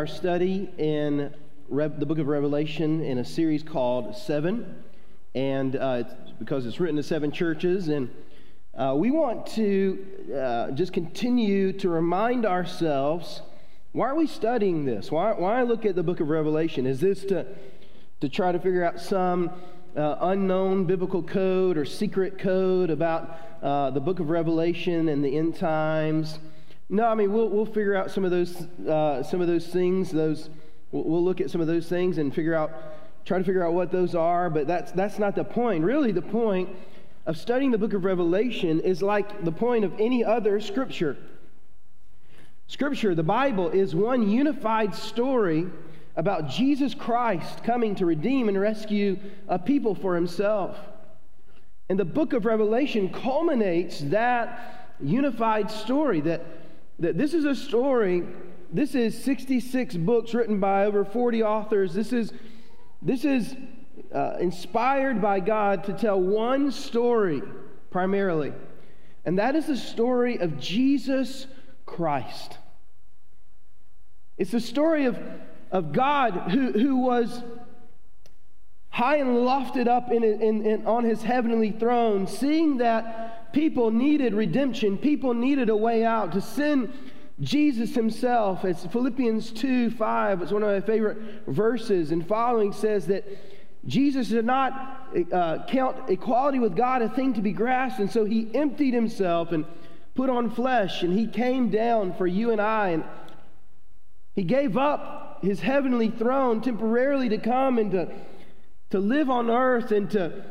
our study in Re- the book of Revelation in a series called Seven. And uh, it's because it's written to seven churches. And uh, we want to uh, just continue to remind ourselves why are we studying this? Why, why look at the book of Revelation? Is this to, to try to figure out some uh, unknown biblical code or secret code about uh, the book of Revelation and the end times? No, I mean we'll we'll figure out some of those uh, some of those things. Those we'll, look at some of those things and figure out, try to figure out what those are. But that's that's not the point. Really, the point of studying the book of Revelation is like the point of any other scripture. Scripture, the Bible, is one unified story about Jesus Christ coming to redeem and rescue a people for himself. And the book of Revelation culminates that unified story that this is a story, this is 66 books written by over 40 authors. This is, this is uh, inspired by God to tell one story primarily, and that is the story of Jesus Christ. It's the story of, of God who, who was high and lofted up in, in, in, on his heavenly throne, seeing that people needed redemption, people needed a way out. To send Jesus himself, as Philippians 2 5, it's one of my favorite verses, and following says that Jesus did not uh, count equality with God a thing to be grasped, and so he emptied himself and put on flesh, and he came down for you and I, and he gave up his heavenly throne temporarily to come and to, to live on earth and to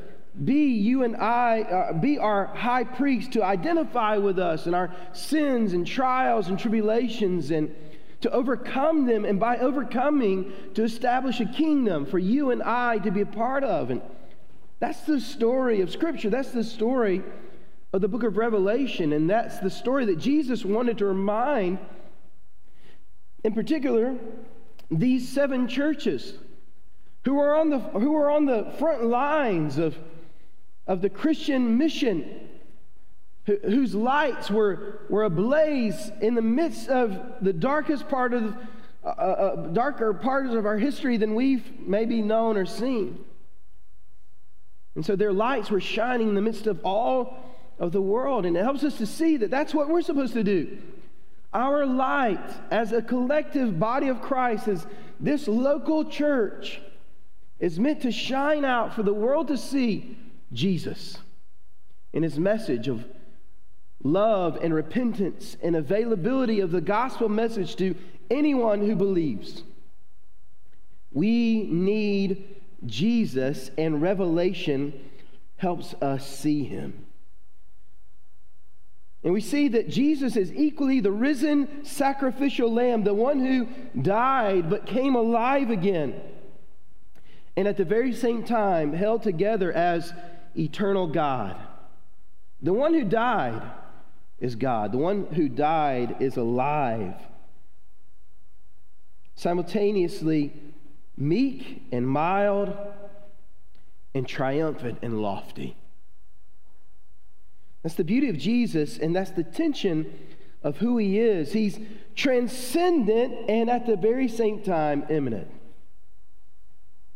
be you and I, uh, be our high priest to identify with us and our sins and trials and tribulations and to overcome them, and by overcoming, to establish a kingdom for you and I to be a part of. And that's the story of Scripture. That's the story of the book of Revelation. And that's the story that Jesus wanted to remind, in particular, these seven churches who are on the, who are on the front lines of of the Christian mission, whose lights were, were ablaze in the midst of the darkest part of uh, uh, uh, darker parts of our history than we've maybe known or seen. And so their lights were shining in the midst of all of the world. And it helps us to see that that's what we're supposed to do. Our light as a collective body of Christ, as this local church, is meant to shine out for the world to see Jesus in his message of love and repentance and availability of the gospel message to anyone who believes. We need Jesus, and revelation helps us see him. And we see that Jesus is equally the risen sacrificial lamb, the one who died but came alive again. And at the very same time, held together as eternal God. The one who died is God. The one who died is alive. Simultaneously, meek and mild and triumphant and lofty. That's the beauty of Jesus, and that's the tension of who he is. He's transcendent and at the very same time immanent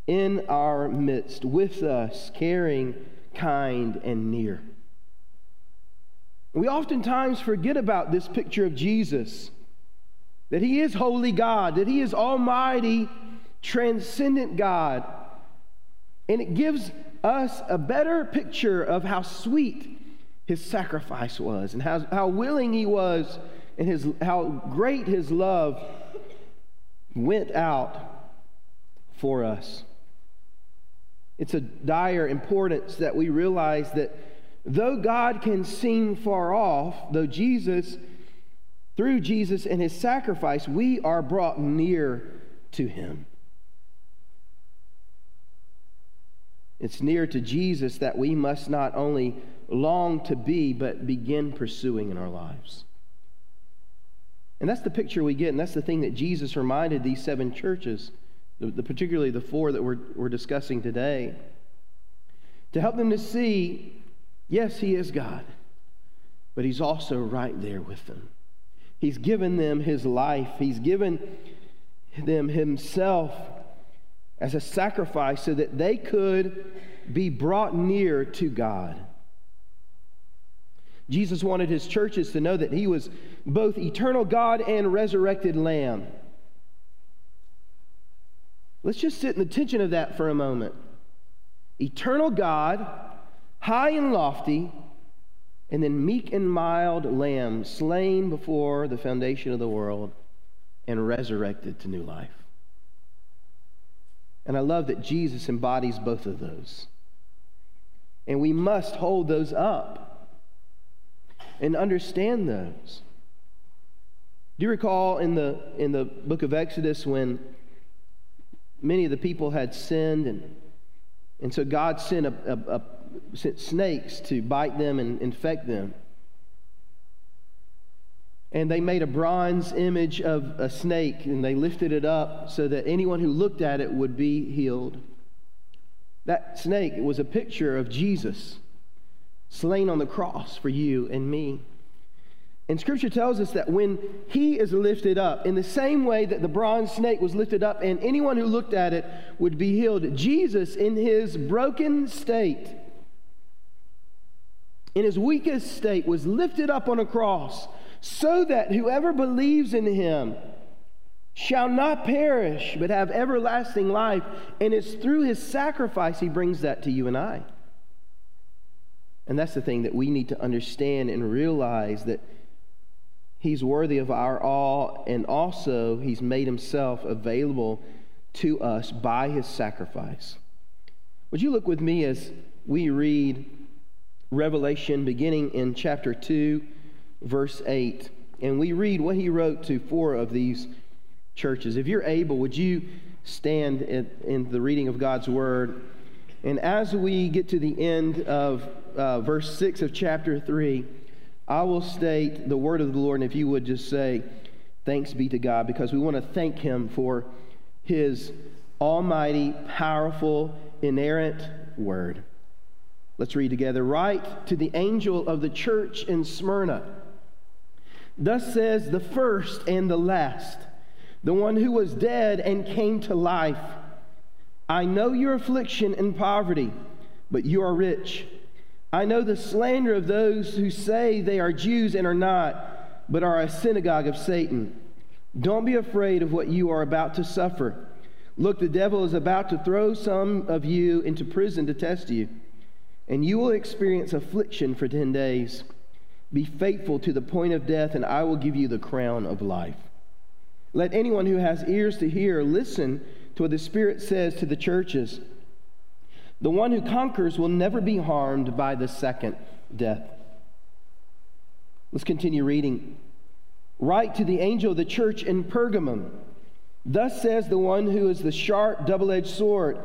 in our midst, with us, caring kind, and near. We oftentimes forget about this picture of Jesus that he is holy God, that he is almighty, transcendent God. And it gives us a better picture of how sweet his sacrifice was and how, how willing he was and his, how great his love went out for us. It's a dire importance that we realize that though God can seem far off, though Jesus, through Jesus and his sacrifice, we are brought near to him. It's near to Jesus that we must not only long to be, but begin pursuing in our lives. And that's the picture we get, and that's the thing that Jesus reminded these seven churches the, the, particularly the four that we're, we're discussing today, to help them to see yes, He is God, but He's also right there with them. He's given them His life, He's given them himself as a sacrifice so that they could be brought near to God. Jesus wanted his churches to know that he was both eternal God and resurrected Lamb. Let's just sit in the tension of that for a moment. Eternal God, high and lofty, and then meek and mild Lamb, slain before the foundation of the world and resurrected to new life. And I love that Jesus embodies both of those. And we must hold those up and understand those. Do you recall in the, in the book of Exodus when many of the people had sinned and, and so God sent, a, a, a sent snakes to bite them and infect them? and they made a bronze image of a snake and they lifted it up so that anyone who looked at it would be healed. That snake was a picture of Jesus slain on the cross for you and me. And scripture tells us that when he is lifted up, in the same way that the bronze snake was lifted up and anyone who looked at it would be healed, Jesus, in his broken state, in his weakest state, was lifted up on a cross so that whoever believes in him shall not perish, but have everlasting life. And it's through his sacrifice he brings that to you and I. And that's the thing that we need to understand and realize that he's worthy of our awe, and also he's made himself available to us by his sacrifice. Would you look with me as we read Revelation beginning in chapter 2? verse 8. And we read what he wrote to four of these churches. If you're able, would you stand in, in the reading of God's word? And as we get to the end of uh, verse 6 of chapter 3, I will state the word of the Lord. And if you would just say, Thanks be to God, because we want to thank him for his almighty, powerful, inerrant word. Let's read together. Write to the angel of the church in Smyrna. Thus says the first and the last, the one who was dead and came to life. I know your affliction and poverty, but you are rich. I know the slander of those who say they are Jews and are not, but are a synagogue of Satan. Don't be afraid of what you are about to suffer. Look, the devil is about to throw some of you into prison to test you, and you will experience affliction for 10 days. Be faithful to the point of death, and I will give you the crown of life. Let anyone who has ears to hear listen to what the Spirit says to the churches. The one who conquers will never be harmed by the second death. Let's continue reading. Write to the angel of the church in Pergamum. Thus says the one who is the sharp, double edged sword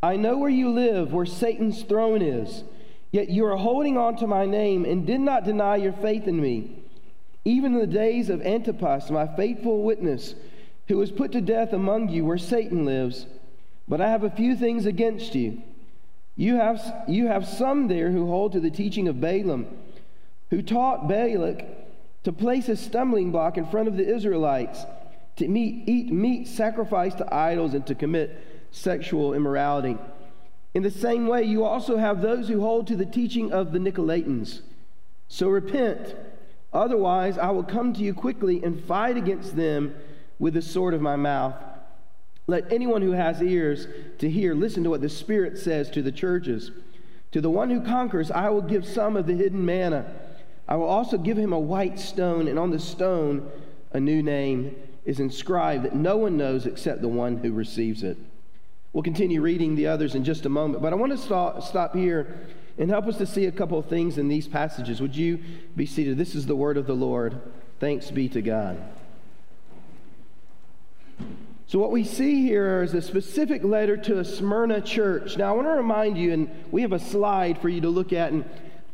I know where you live, where Satan's throne is Yet you are holding on to my name and did not deny your faith in me. Even in the days of Antipas, my faithful witness, who was put to death among you where Satan lives. But I have a few things against you. You have, you have some there who hold to the teaching of Balaam, who taught Balak to place a stumbling block in front of the Israelites, to meet, eat meat sacrificed to idols, and to commit sexual immorality. In the same way, you also have those who hold to the teaching of the Nicolaitans. So repent, otherwise, I will come to you quickly and fight against them with the sword of my mouth. Let anyone who has ears to hear listen to what the Spirit says to the churches. To the one who conquers, I will give some of the hidden manna. I will also give him a white stone, and on the stone, a new name is inscribed that no one knows except the one who receives it. We'll continue reading the others in just a moment, but I want to stop, here and help us to see a couple of things in these passages. Would you be seated? This is the word of the Lord. Thanks be to God. So, what we see here is a specific letter to a Smyrna church. Now, I want to remind you, and we have a slide for you to look at, and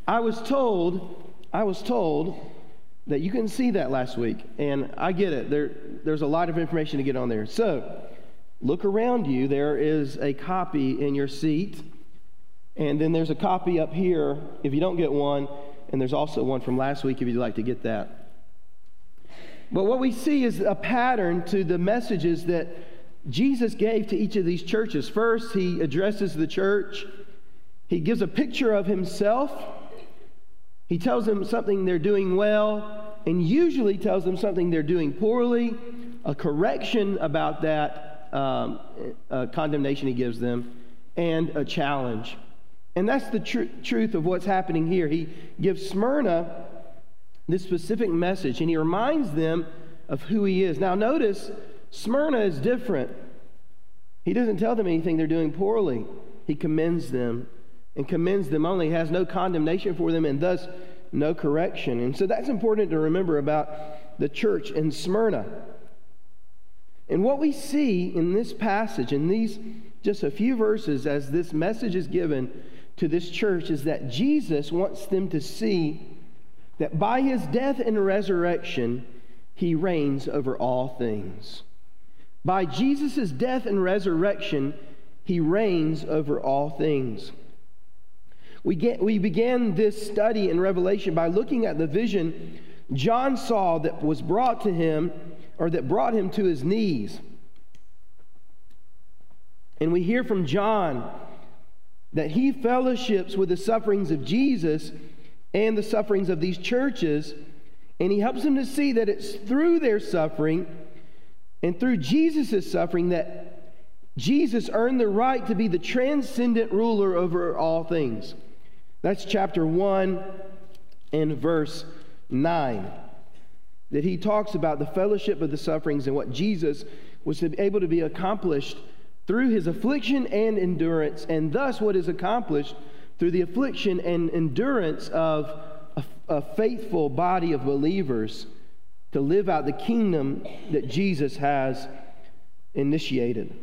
I was told, I was told that you couldn't see that last week, and I get it. There, there's a lot of information to get on there. So, look around you. There is a copy in your seat. And then there's a copy up here if you don't get one. And there's also one from last week if you'd like to get that. But what we see is a pattern to the messages that Jesus gave to each of these churches. First, he addresses the church, he gives a picture of himself, he tells them something they're doing well, and usually tells them something they're doing poorly, a correction about that um, condemnation he gives them, and a challenge. And that's the tr- truth of what's happening here. He gives Smyrna this specific message and he reminds them of who he is. Now, notice Smyrna is different. He doesn't tell them anything they're doing poorly, he commends them and commends them only, has no condemnation for them, and thus no correction. And so that's important to remember about the church in Smyrna. And what we see in this passage, in these just a few verses, as this message is given to this church, is that Jesus wants them to see that by his death and resurrection, he reigns over all things. By Jesus' death and resurrection, he reigns over all things. We, get, we began this study in Revelation by looking at the vision John saw that was brought to him, or that brought him to his knees. And we hear from John that he fellowships with the sufferings of Jesus and the sufferings of these churches. And he helps them to see that it's through their suffering and through Jesus' suffering that Jesus earned the right to be the transcendent ruler over all things. That's chapter 1 and verse 9. That he talks about the fellowship of the sufferings and what Jesus was able to be accomplished through his affliction and endurance, and thus what is accomplished through the affliction and endurance of a, a faithful body of believers to live out the kingdom that Jesus has initiated.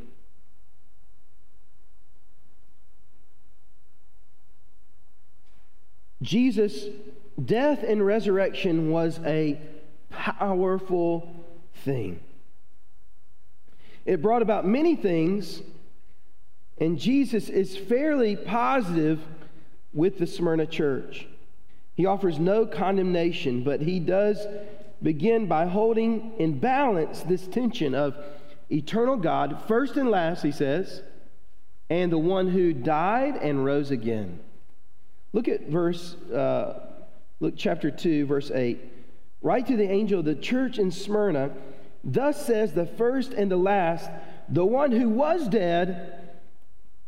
Jesus' death and resurrection was a powerful thing. It brought about many things, and Jesus is fairly positive with the Smyrna church. He offers no condemnation, but he does begin by holding in balance this tension of eternal God, first and last, he says, and the one who died and rose again. Look at verse, uh, look, chapter 2, verse 8. Write to the angel of the church in Smyrna, thus says the first and the last, the one who was dead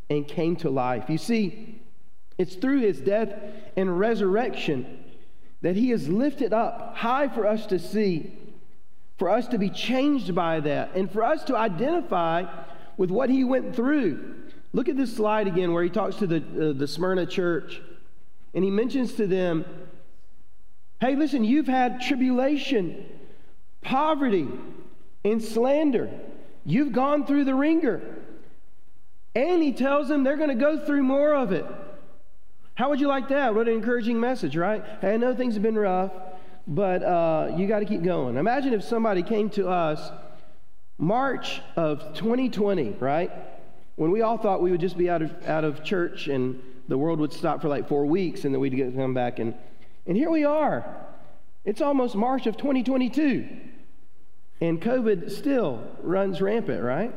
and came to life. You see, it's through his death and resurrection that he is lifted up high for us to see, for us to be changed by that, and for us to identify with what he went through. Look at this slide again where he talks to the, uh, the Smyrna church, and he mentions to them, Hey, listen, you've had tribulation, poverty, and slander. You've gone through the wringer. And he tells them they're going to go through more of it. How would you like that? What an encouraging message, right? Hey, I know things have been rough, but uh, you got to keep going. Imagine if somebody came to us March of 2020, right? When we all thought we would just be out of, out of church and the world would stop for like four weeks and then we'd get to come back. And, and here we are. It's almost March of 2022. And COVID still runs rampant, right?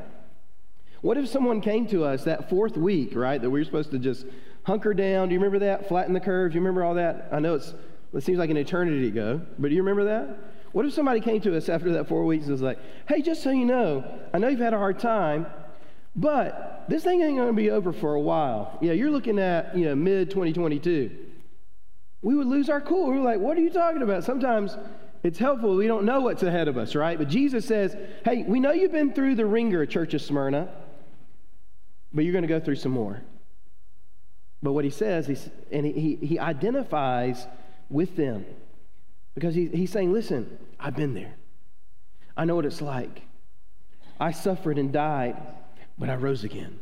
What if someone came to us that fourth week, right, that we were supposed to just hunker down. Do you remember that? Flatten the curve. Do you remember all that? I know it's, it seems like an eternity ago, but do you remember that? What if somebody came to us after that four weeks and was like, hey, just so you know, I know you've had a hard time, but this thing ain't going to be over for a while. Yeah, you're looking at, you know, mid 2022. We would lose our cool. We were like, what are you talking about? Sometimes it's helpful. We don't know what's ahead of us, right? But Jesus says, hey, we know you've been through the wringer, Church of Smyrna, but you're going to go through some more. But what he says, he's, and he, he identifies with them because he, he's saying, Listen, I've been there. I know what it's like. I suffered and died, but I rose again.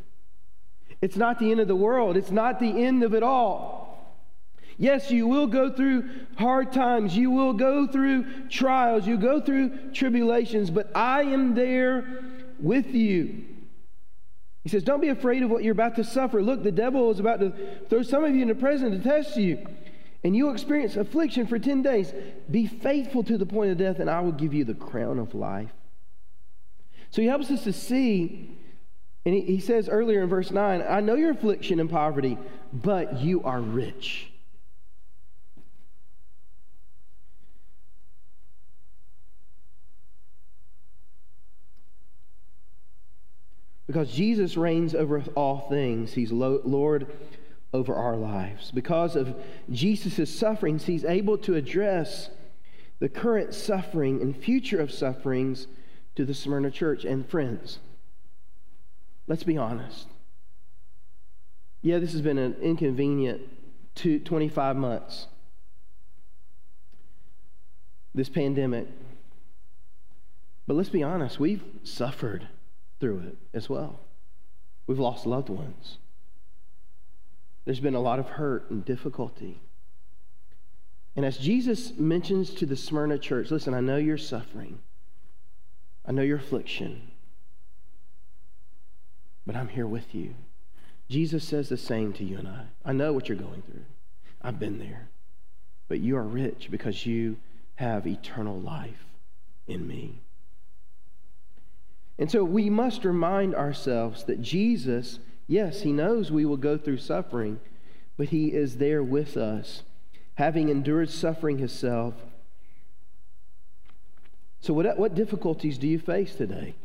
It's not the end of the world, it's not the end of it all. Yes, you will go through hard times. You will go through trials. You go through tribulations, but I am there with you. He says, Don't be afraid of what you're about to suffer. Look, the devil is about to throw some of you into prison to test you. and you'll experience affliction for 10 days. Be faithful to the point of death, and I will give you the crown of life. So he helps us to see, and he, he says earlier in verse 9, I know your affliction and poverty, but you are rich. Because Jesus reigns over all things. He's Lord over our lives. Because of Jesus' sufferings, he's able to address the current suffering and future of sufferings to the Smyrna church. And friends, let's be honest. Yeah, this has been an inconvenient two, 25 months. This pandemic. But let's be honest, we've suffered through it as well. We've lost loved ones. There's been a lot of hurt and difficulty. And as Jesus mentions to the Smyrna church, listen, I know you're suffering, I know your affliction, but I'm here with you. Jesus says the same to you and I. I know what you're going through, I've been there. But you are rich because you have eternal life in me. And so we must remind ourselves that Jesus Yes, he knows we will go through suffering, but he is there with us, having endured suffering himself. So, what, what difficulties do you face today?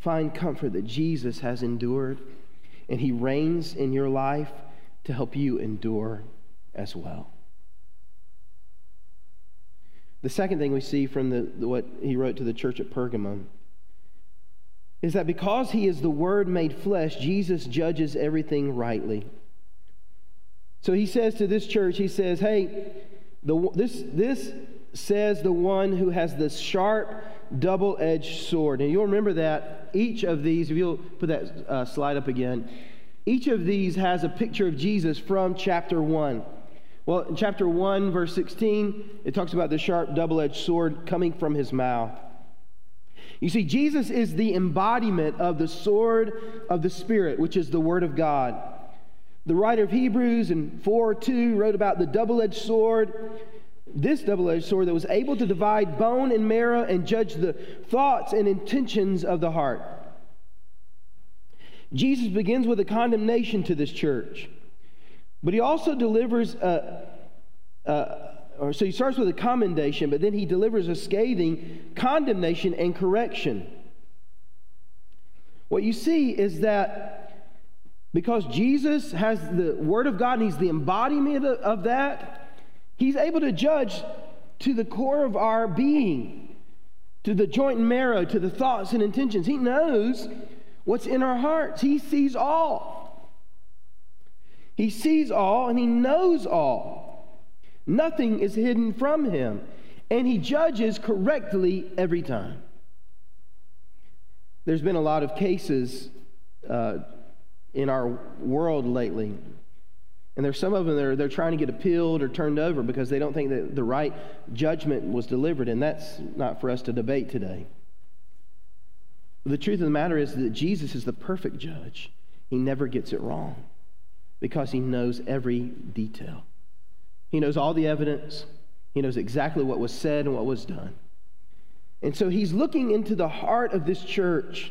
Find comfort that Jesus has endured, and he reigns in your life to help you endure as well. The second thing we see from the, what he wrote to the church at Pergamum is that because he is the Word made flesh, Jesus judges everything rightly. So he says to this church, he says, hey, the, this, this says the one who has the sharp, double edged sword. And you'll remember that each of these, if you'll put that uh, slide up again, each of these has a picture of Jesus from chapter 1. Well, in chapter 1, verse 16, it talks about the sharp, double edged sword coming from his mouth. You see, Jesus is the embodiment of the sword of the Spirit, which is the Word of God. The writer of Hebrews in 4 2 wrote about the double edged sword, this double edged sword that was able to divide bone and marrow and judge the thoughts and intentions of the heart. Jesus begins with a condemnation to this church, but he also delivers a, a or so he starts with a commendation, but then he delivers a scathing condemnation and correction. What you see is that because Jesus has the Word of God and he's the embodiment of, that, he's able to judge to the core of our being, to the joint and marrow, to the thoughts and intentions. He knows what's in our hearts, he sees all. He sees all and he knows all. Nothing is hidden from him, and he judges correctly every time. There's been a lot of cases uh, in our world lately, and there's some of them that are, they're trying to get appealed or turned over because they don't think that the right judgment was delivered, and that's not for us to debate today. The truth of the matter is that Jesus is the perfect judge. He never gets it wrong because he knows every detail. He knows all the evidence, he knows exactly what was said and what was done. And so he's looking into the heart of this church.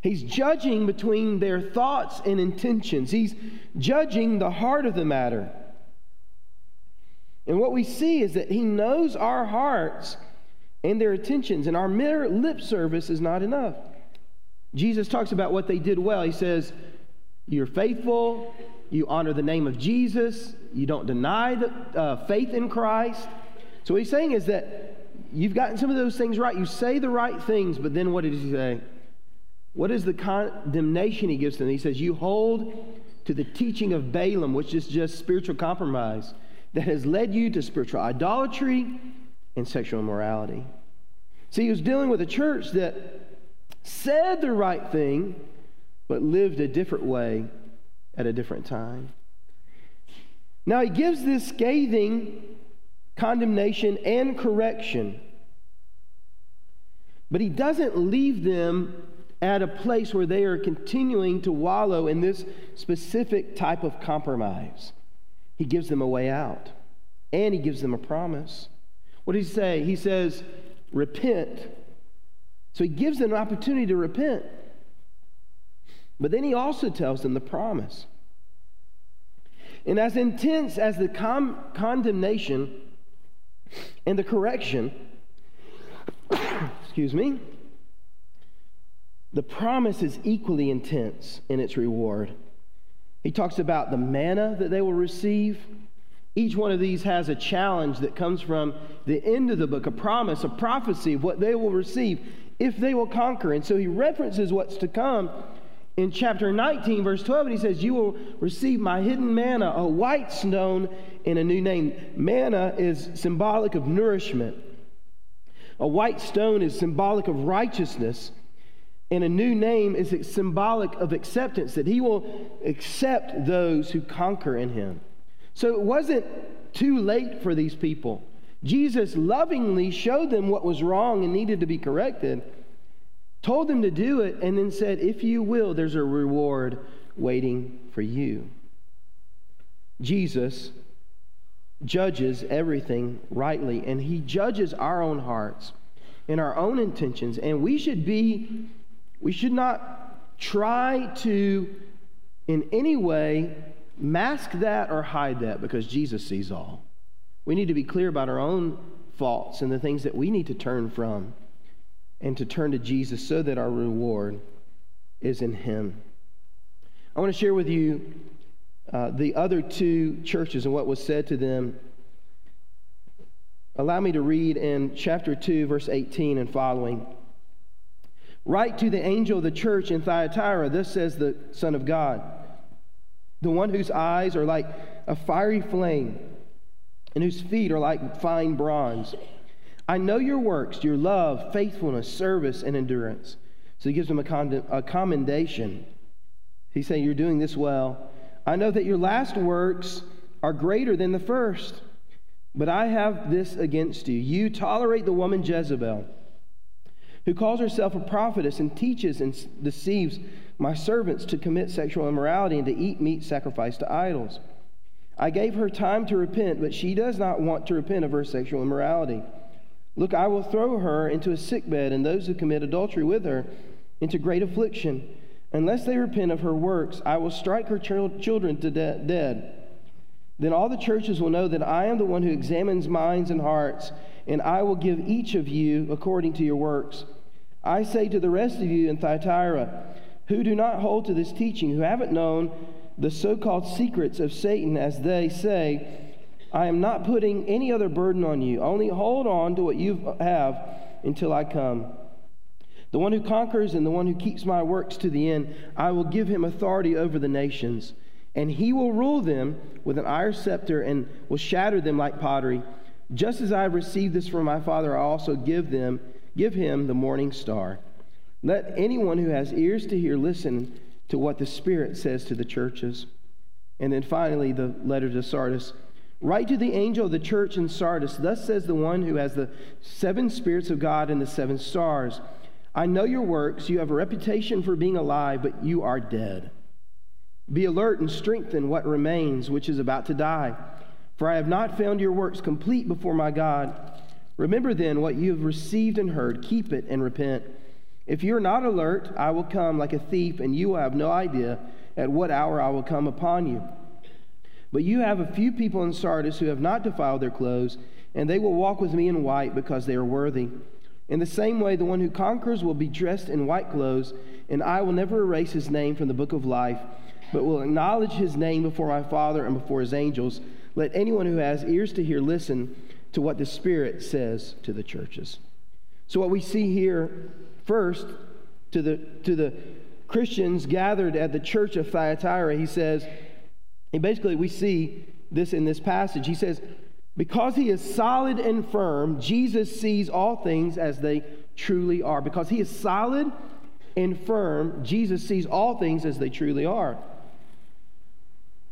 He's judging between their thoughts and intentions. He's judging the heart of the matter. And what we see is that he knows our hearts and their intentions, and our mere lip service is not enough. Jesus talks about what they did well. He says, You're faithful, you honor the name of Jesus, you don't deny the uh, faith in Christ. So what he's saying is that you've gotten some of those things right. You say the right things, but then what does he say? What is the condemnation he gives to them? He says, You hold to the teaching of Balaam, which is just spiritual compromise, that has led you to spiritual idolatry and sexual immorality. See, he was dealing with a church that said the right thing, but lived a different way at a different time. Now, he gives this scathing condemnation and correction, but he doesn't leave them at a place where they are continuing to wallow in this specific type of compromise. he gives them a way out and he gives them a promise. What does he say? He says, Repent. So he gives them an opportunity to repent. But then he also tells them the promise. And as intense as the com- condemnation and the correction, excuse me, the promise is equally intense in its reward. He talks about the manna that they will receive. Each one of these has a challenge that comes from the end of the book, a promise, a prophecy of what they will receive if they will conquer. And so he references what's to come in chapter 19, verse 12, and he says, You will receive my hidden manna, a white stone, in a new name. Manna is symbolic of nourishment, a white stone is symbolic of righteousness. And a new name is symbolic of acceptance, that he will accept those who conquer in him. So it wasn't too late for these people. Jesus lovingly showed them what was wrong and needed to be corrected, told them to do it, and then said, If you will, there's a reward waiting for you. Jesus judges everything rightly, and he judges our own hearts and our own intentions, and we should be we should not try to, in any way, mask that or hide that because Jesus sees all. We need to be clear about our own faults and the things that we need to turn from and to turn to Jesus so that our reward is in Him. I want to share with you uh, the other two churches and what was said to them. Allow me to read in chapter 2, verse 18 and following. Write to the angel of the church in Thyatira, this says the Son of God, the one whose eyes are like a fiery flame and whose feet are like fine bronze. I know your works, your love, faithfulness, service, and endurance. So he gives them a, a commendation. He's saying, You're doing this well. I know that your last works are greater than the first. But I have this against you. You tolerate the woman Jezebel who calls herself a prophetess and teaches and deceives my servants to commit sexual immorality and to eat meat sacrificed to idols. I gave her time to repent, but she does not want to repent of her sexual immorality. Look, I will throw her into a sickbed, and those who commit adultery with her into great affliction. Unless they repent of her works, I will strike her children to de- dead. Then all the churches will know that I am the one who examines minds and hearts, and I will give each of you according to your works. I say to the rest of you in Thyatira, who do not hold to this teaching, who haven't known the so called secrets of Satan, as they say, I am not putting any other burden on you. Only hold on to what you have until I come. The one who conquers and the one who keeps my works to the end, I will give him authority over the nations. And he will rule them with an iron scepter and will shatter them like pottery. Just as I have received this from my Father, I also give them Give him the morning star. Let anyone who has ears to hear listen to what the Spirit says to the churches. And then finally, the letter to Sardis. Write to the angel of the church in Sardis. Thus says the one who has the seven spirits of God and the seven stars. I know your works. You have a reputation for being alive, but you are dead. Be alert and strengthen what remains, which is about to die. For I have not found your works complete before my God. Remember then what you have received and heard, keep it and repent. If you are not alert, I will come like a thief, and you will have no idea at what hour I will come upon you. But you have a few people in Sardis who have not defiled their clothes, and they will walk with me in white because they are worthy. In the same way, the one who conquers will be dressed in white clothes, and I will never erase his name from the book of life, but will acknowledge his name before my Father and before his angels. Let anyone who has ears to hear listen to what the Spirit says to the churches. So, what we see here first to the, to the Christians gathered at the church of Thyatira, he says, and basically we see this in this passage. He says, because he is solid and firm, Jesus sees all things as they truly are. Because he is solid and firm, Jesus sees all things as they truly are.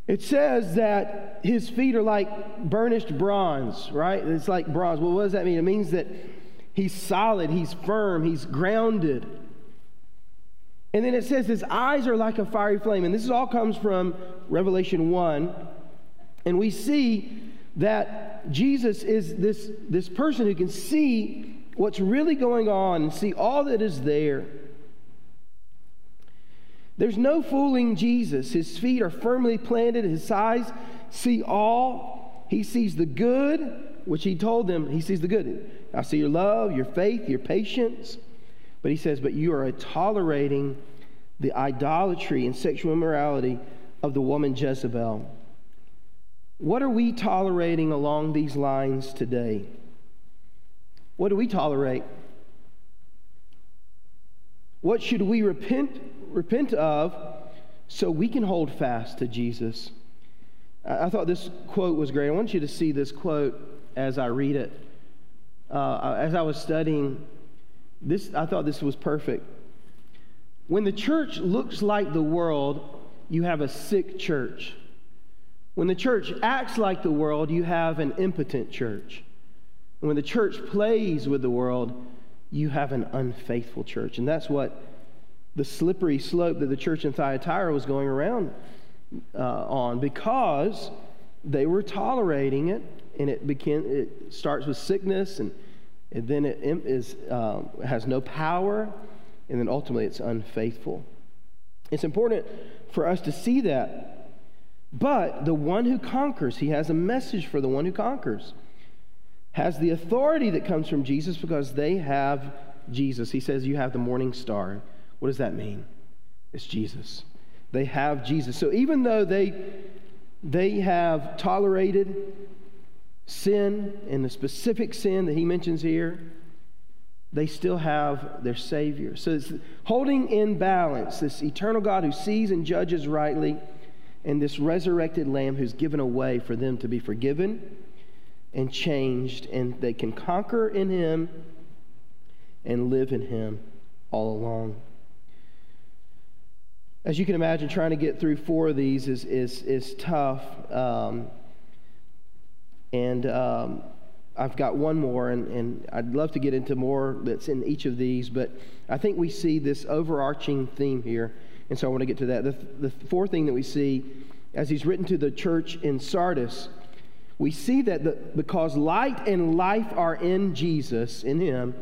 It says that his feet are like burnished bronze, right? It's like bronze. Well, what does that mean? It means that he's solid, he's firm, he's grounded. And then it says his eyes are like a fiery flame. And this all comes from Revelation 1. And we see that Jesus is this, this person who can see what's really going on and see all that is there. There's no fooling Jesus. His feet are firmly planted, his eyes see all. He sees the good, which he told them, he sees the good. I see your love, your faith, your patience. But he says, But you are tolerating the idolatry and sexual immorality of the woman Jezebel. What are we tolerating along these lines today? What do we tolerate? What should we repent, repent of so we can hold fast to Jesus? I, I thought this quote was great. I want you to see this quote as I read it. Uh, as I was studying this, I thought this was perfect. When the church looks like the world, you have a sick church. When the church acts like the world, you have an impotent church. And when the church plays with the world, you have an unfaithful church. And that's what the slippery slope that the church in Thyatira was going around uh, on because they were tolerating it, and it became it starts with sickness, and, and then it is, uh, has no power, and then ultimately it's unfaithful. It's important for us to see that. But the one who conquers, he has a message for the one who conquers, has the authority that comes from Jesus because they have Jesus. He says, You have the morning star. What does that mean? It's Jesus. They have Jesus. So even though they, they have tolerated sin and the specific sin that he mentions here, they still have their Savior. So it's holding in balance this eternal God who sees and judges rightly, and this resurrected Lamb who's given a way for them to be forgiven and changed, and they can conquer in Him and live in Him all along. As you can imagine, trying to get through four of these is, is, is tough. Um, and um, I've got one more, and, and I'd love to get into more that's in each of these, but I think we see this overarching theme here, and so I want to get to that. The, the fourth thing that we see, as he's written to the church in Sardis, we see that the, because light and life are in Jesus, in him,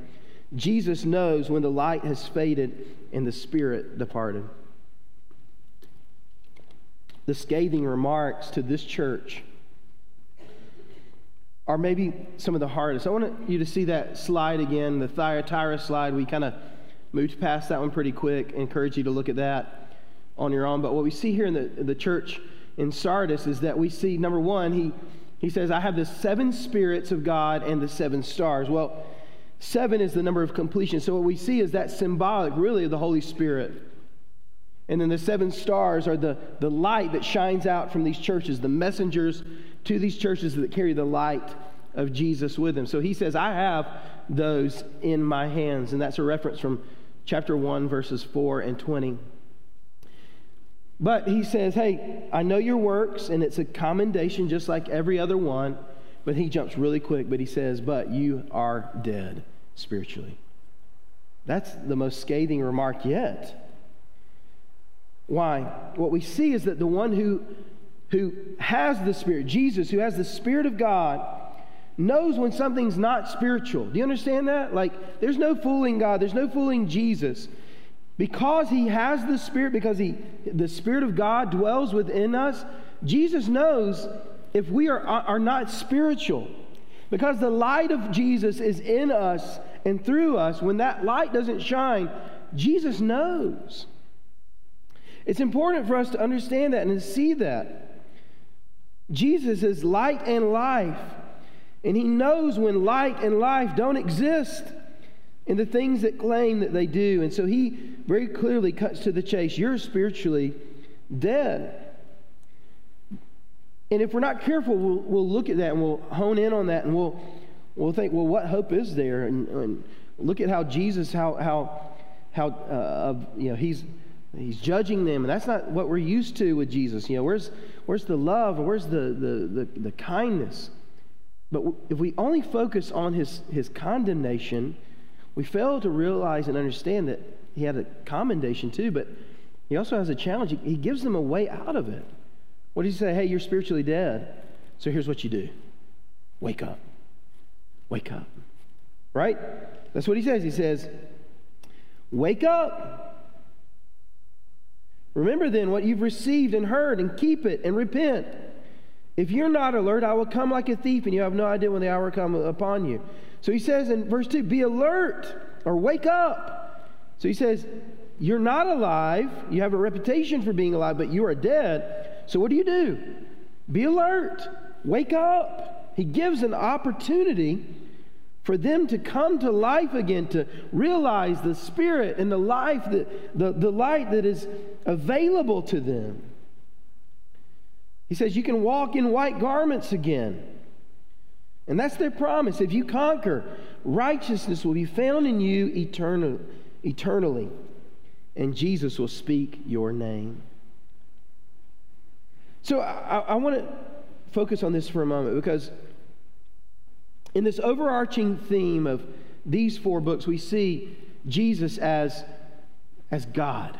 Jesus knows when the light has faded and the spirit departed. The scathing remarks to this church are maybe some of the hardest. I want you to see that slide again, the Thyatira slide. We kind of moved past that one pretty quick. I encourage you to look at that on your own. But what we see here in the, the church in Sardis is that we see, number one, he, he says, I have the seven spirits of God and the seven stars. Well, seven is the number of completion. So what we see is that symbolic, really, of the Holy Spirit. And then the seven stars are the, the light that shines out from these churches, the messengers to these churches that carry the light of Jesus with them. So he says, I have those in my hands. And that's a reference from chapter 1, verses 4 and 20. But he says, Hey, I know your works, and it's a commendation just like every other one. But he jumps really quick, but he says, But you are dead spiritually. That's the most scathing remark yet. Why? What we see is that the one who who has the Spirit, Jesus, who has the Spirit of God, knows when something's not spiritual. Do you understand that? Like, there's no fooling God, there's no fooling Jesus. Because he has the Spirit, because he, the Spirit of God dwells within us, Jesus knows if we are, are not spiritual. Because the light of Jesus is in us and through us, when that light doesn't shine, Jesus knows. It's important for us to understand that and to see that. Jesus is light and life. And he knows when light and life don't exist in the things that claim that they do. And so he very clearly cuts to the chase. You're spiritually dead. And if we're not careful, we'll, we'll look at that and we'll hone in on that and we'll, we'll think, well, what hope is there? And, and look at how Jesus, how, how, how uh, you know, he's He's judging them, and that's not what we're used to with Jesus. You know, where's, where's the love? Where's the, the, the, the kindness? But if we only focus on his, his condemnation, we fail to realize and understand that he had a commendation too, but he also has a challenge. He, gives them a way out of it. What does he say? Hey, you're spiritually dead. So here's what you do wake up. Wake up. Right? That's what he says. He says, Wake up. Remember then what you've received and heard, and keep it and repent. If you're not alert, I will come like a thief, and you have no idea when the hour come upon you. So he says in verse 2 be alert or wake up. So he says, You're not alive. You have a reputation for being alive, but you are dead. So what do you do? Be alert. Wake up. He gives an opportunity for them to come to life again, to realize the spirit and the life, that, the, the light that is available to them. He says, You can walk in white garments again. And that's their promise. If you conquer, righteousness will be found in you eternal, eternally, and Jesus will speak your name. So I, I want to focus on this for a moment because in this overarching theme of these four books, we see Jesus as, as God,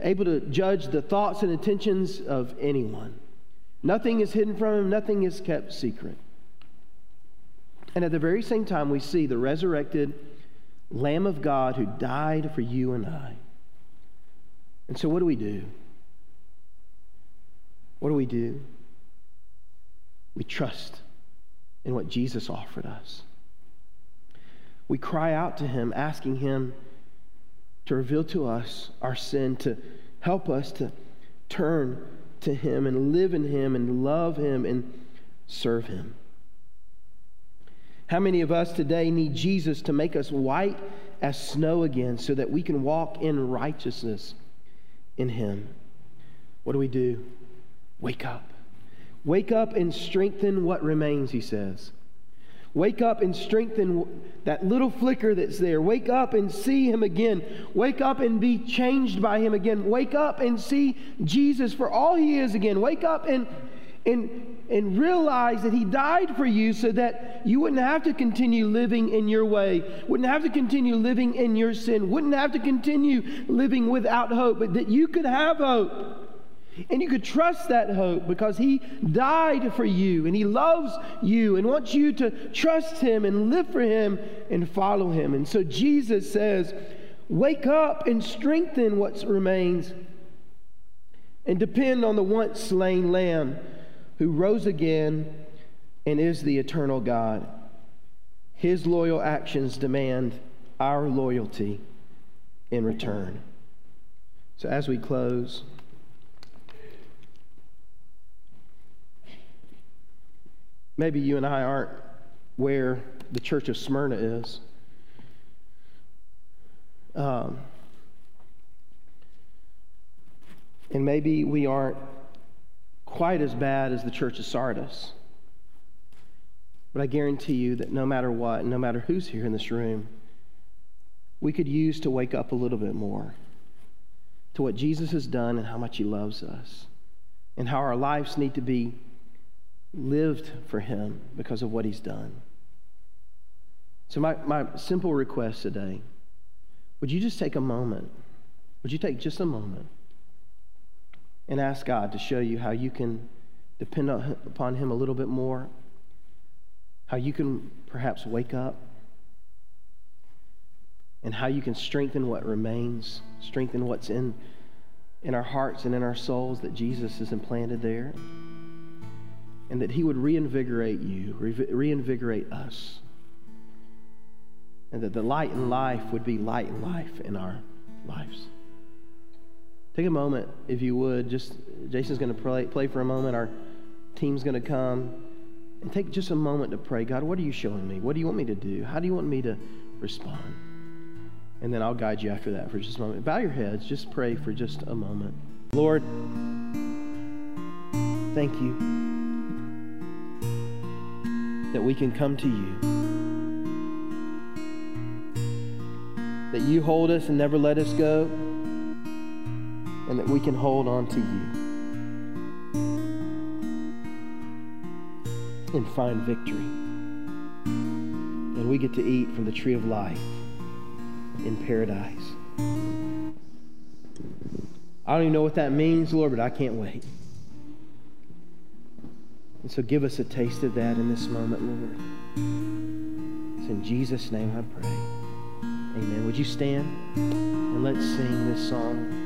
able to judge the thoughts and intentions of anyone. Nothing is hidden from him, nothing is kept secret. And at the very same time, we see the resurrected Lamb of God who died for you and I. And so, what do we do? What do we do? We trust in what Jesus offered us. We cry out to Him, asking Him to reveal to us our sin, to help us to turn to Him and live in Him and love Him and serve Him. How many of us today need Jesus to make us white as snow again so that we can walk in righteousness in Him? What do we do? Wake up. Wake up and strengthen what remains, he says. Wake up and strengthen that little flicker that's there. Wake up and see him again. Wake up and be changed by him again. Wake up and see Jesus for all he is again. Wake up and and and realize that he died for you so that you wouldn't have to continue living in your way, wouldn't have to continue living in your sin, wouldn't have to continue living without hope, but that you could have hope. And you could trust that hope because He died for you and He loves you and wants you to trust Him and live for Him and follow Him. And so Jesus says, Wake up and strengthen what remains and depend on the once slain Lamb who rose again and is the eternal God. His loyal actions demand our loyalty in return. So as we close, Maybe you and I aren't where the church of Smyrna is. Um, and maybe we aren't quite as bad as the church of Sardis. But I guarantee you that no matter what, no matter who's here in this room, we could use to wake up a little bit more to what Jesus has done and how much he loves us, and how our lives need to be lived for him because of what he's done. So, my, my simple request today would you just take a moment? Would you take just a moment and ask God to show you how you can depend upon him a little bit more? How you can perhaps wake up? And how you can strengthen what remains, strengthen what's in, in our hearts and in our souls that Jesus has implanted there and that He would reinvigorate you, reinvigorate us, and that the light in life would be light in life in our lives. Take a moment, if you would. Just Jason's going to play, play for a moment. Our team's going to come. And take just a moment to pray God, what are you showing me? What do you want me to do? How do you want me to respond? And then I'll guide you after that for just a moment. Bow your heads. Just pray for just a moment. Lord, thank you that we can come to you. That you hold us and never let us go, and that we can hold on to you and find victory. And we get to eat from the tree of life in paradise. I don't even know what that means, Lord, but I can't wait. And so give us a taste of that in this moment, Lord. It's in Jesus' name I pray. Amen. Would you stand and let's sing this song?